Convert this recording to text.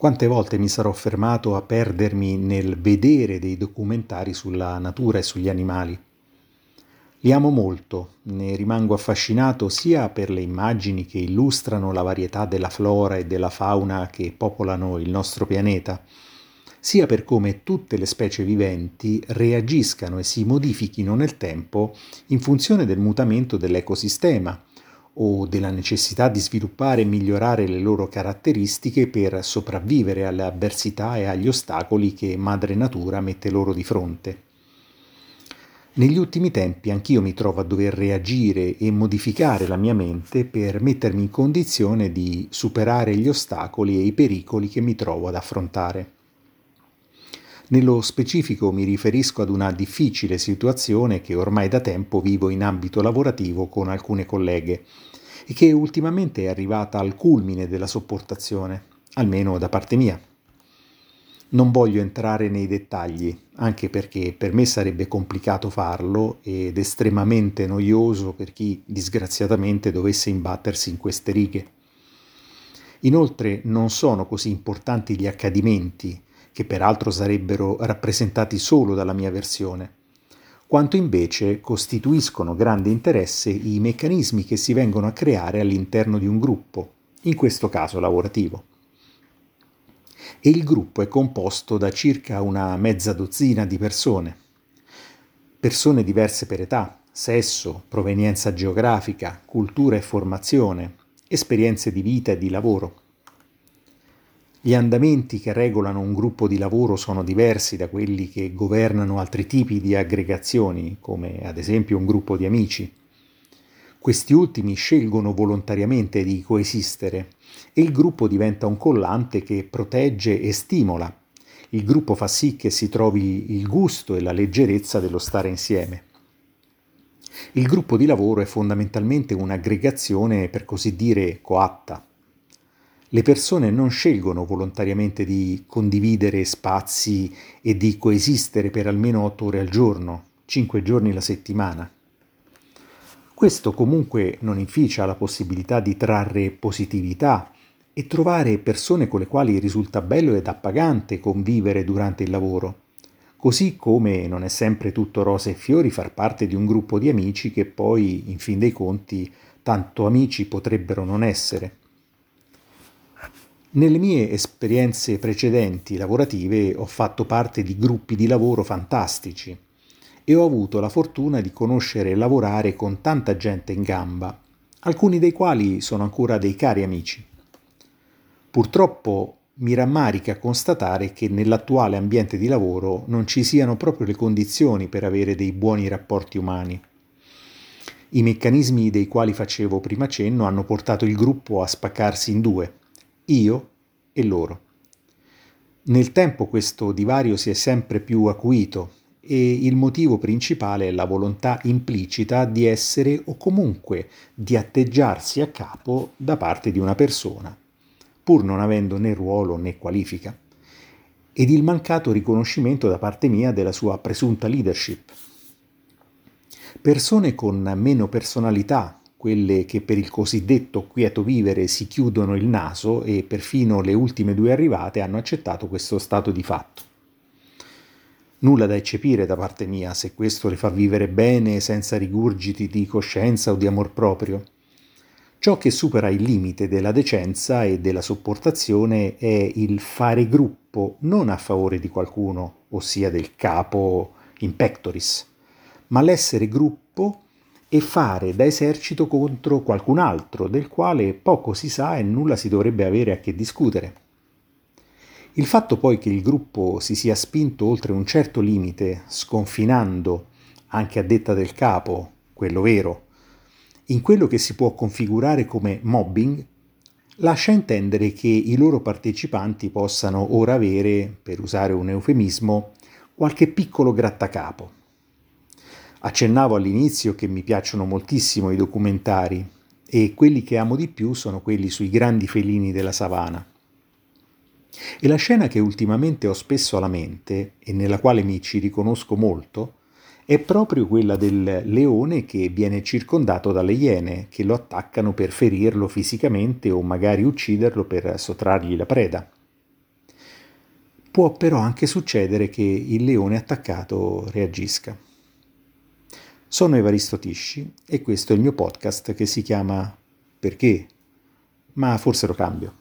Quante volte mi sarò fermato a perdermi nel vedere dei documentari sulla natura e sugli animali. Li amo molto, ne rimango affascinato sia per le immagini che illustrano la varietà della flora e della fauna che popolano il nostro pianeta, sia per come tutte le specie viventi reagiscano e si modifichino nel tempo in funzione del mutamento dell'ecosistema o della necessità di sviluppare e migliorare le loro caratteristiche per sopravvivere alle avversità e agli ostacoli che Madre Natura mette loro di fronte. Negli ultimi tempi anch'io mi trovo a dover reagire e modificare la mia mente per mettermi in condizione di superare gli ostacoli e i pericoli che mi trovo ad affrontare. Nello specifico mi riferisco ad una difficile situazione che ormai da tempo vivo in ambito lavorativo con alcune colleghe e che ultimamente è arrivata al culmine della sopportazione, almeno da parte mia. Non voglio entrare nei dettagli, anche perché per me sarebbe complicato farlo ed estremamente noioso per chi disgraziatamente dovesse imbattersi in queste righe. Inoltre non sono così importanti gli accadimenti che peraltro sarebbero rappresentati solo dalla mia versione, quanto invece costituiscono grande interesse i meccanismi che si vengono a creare all'interno di un gruppo, in questo caso lavorativo. E il gruppo è composto da circa una mezza dozzina di persone, persone diverse per età, sesso, provenienza geografica, cultura e formazione, esperienze di vita e di lavoro. Gli andamenti che regolano un gruppo di lavoro sono diversi da quelli che governano altri tipi di aggregazioni, come ad esempio un gruppo di amici. Questi ultimi scelgono volontariamente di coesistere e il gruppo diventa un collante che protegge e stimola. Il gruppo fa sì che si trovi il gusto e la leggerezza dello stare insieme. Il gruppo di lavoro è fondamentalmente un'aggregazione, per così dire, coatta. Le persone non scelgono volontariamente di condividere spazi e di coesistere per almeno otto ore al giorno, cinque giorni la settimana. Questo comunque non inficia la possibilità di trarre positività e trovare persone con le quali risulta bello ed appagante convivere durante il lavoro, così come non è sempre tutto rose e fiori far parte di un gruppo di amici che poi, in fin dei conti, tanto amici potrebbero non essere. Nelle mie esperienze precedenti lavorative ho fatto parte di gruppi di lavoro fantastici e ho avuto la fortuna di conoscere e lavorare con tanta gente in gamba, alcuni dei quali sono ancora dei cari amici. Purtroppo mi rammarica constatare che nell'attuale ambiente di lavoro non ci siano proprio le condizioni per avere dei buoni rapporti umani. I meccanismi dei quali facevo prima cenno hanno portato il gruppo a spaccarsi in due io e loro. Nel tempo questo divario si è sempre più acuito e il motivo principale è la volontà implicita di essere o comunque di atteggiarsi a capo da parte di una persona, pur non avendo né ruolo né qualifica, ed il mancato riconoscimento da parte mia della sua presunta leadership. Persone con meno personalità quelle che per il cosiddetto quieto vivere si chiudono il naso e perfino le ultime due arrivate hanno accettato questo stato di fatto. Nulla da eccepire da parte mia se questo le fa vivere bene senza rigurgiti di coscienza o di amor proprio. Ciò che supera il limite della decenza e della sopportazione è il fare gruppo non a favore di qualcuno, ossia del capo in pectoris, ma l'essere gruppo e fare da esercito contro qualcun altro del quale poco si sa e nulla si dovrebbe avere a che discutere. Il fatto poi che il gruppo si sia spinto oltre un certo limite, sconfinando, anche a detta del capo, quello vero, in quello che si può configurare come mobbing, lascia intendere che i loro partecipanti possano ora avere, per usare un eufemismo, qualche piccolo grattacapo. Accennavo all'inizio che mi piacciono moltissimo i documentari e quelli che amo di più sono quelli sui grandi felini della savana. E la scena che ultimamente ho spesso alla mente e nella quale mi ci riconosco molto è proprio quella del leone che viene circondato dalle iene che lo attaccano per ferirlo fisicamente o magari ucciderlo per sottrargli la preda. può però anche succedere che il leone attaccato reagisca. Sono Evaristo Tisci e questo è il mio podcast che si chiama Perché? Ma forse lo cambio.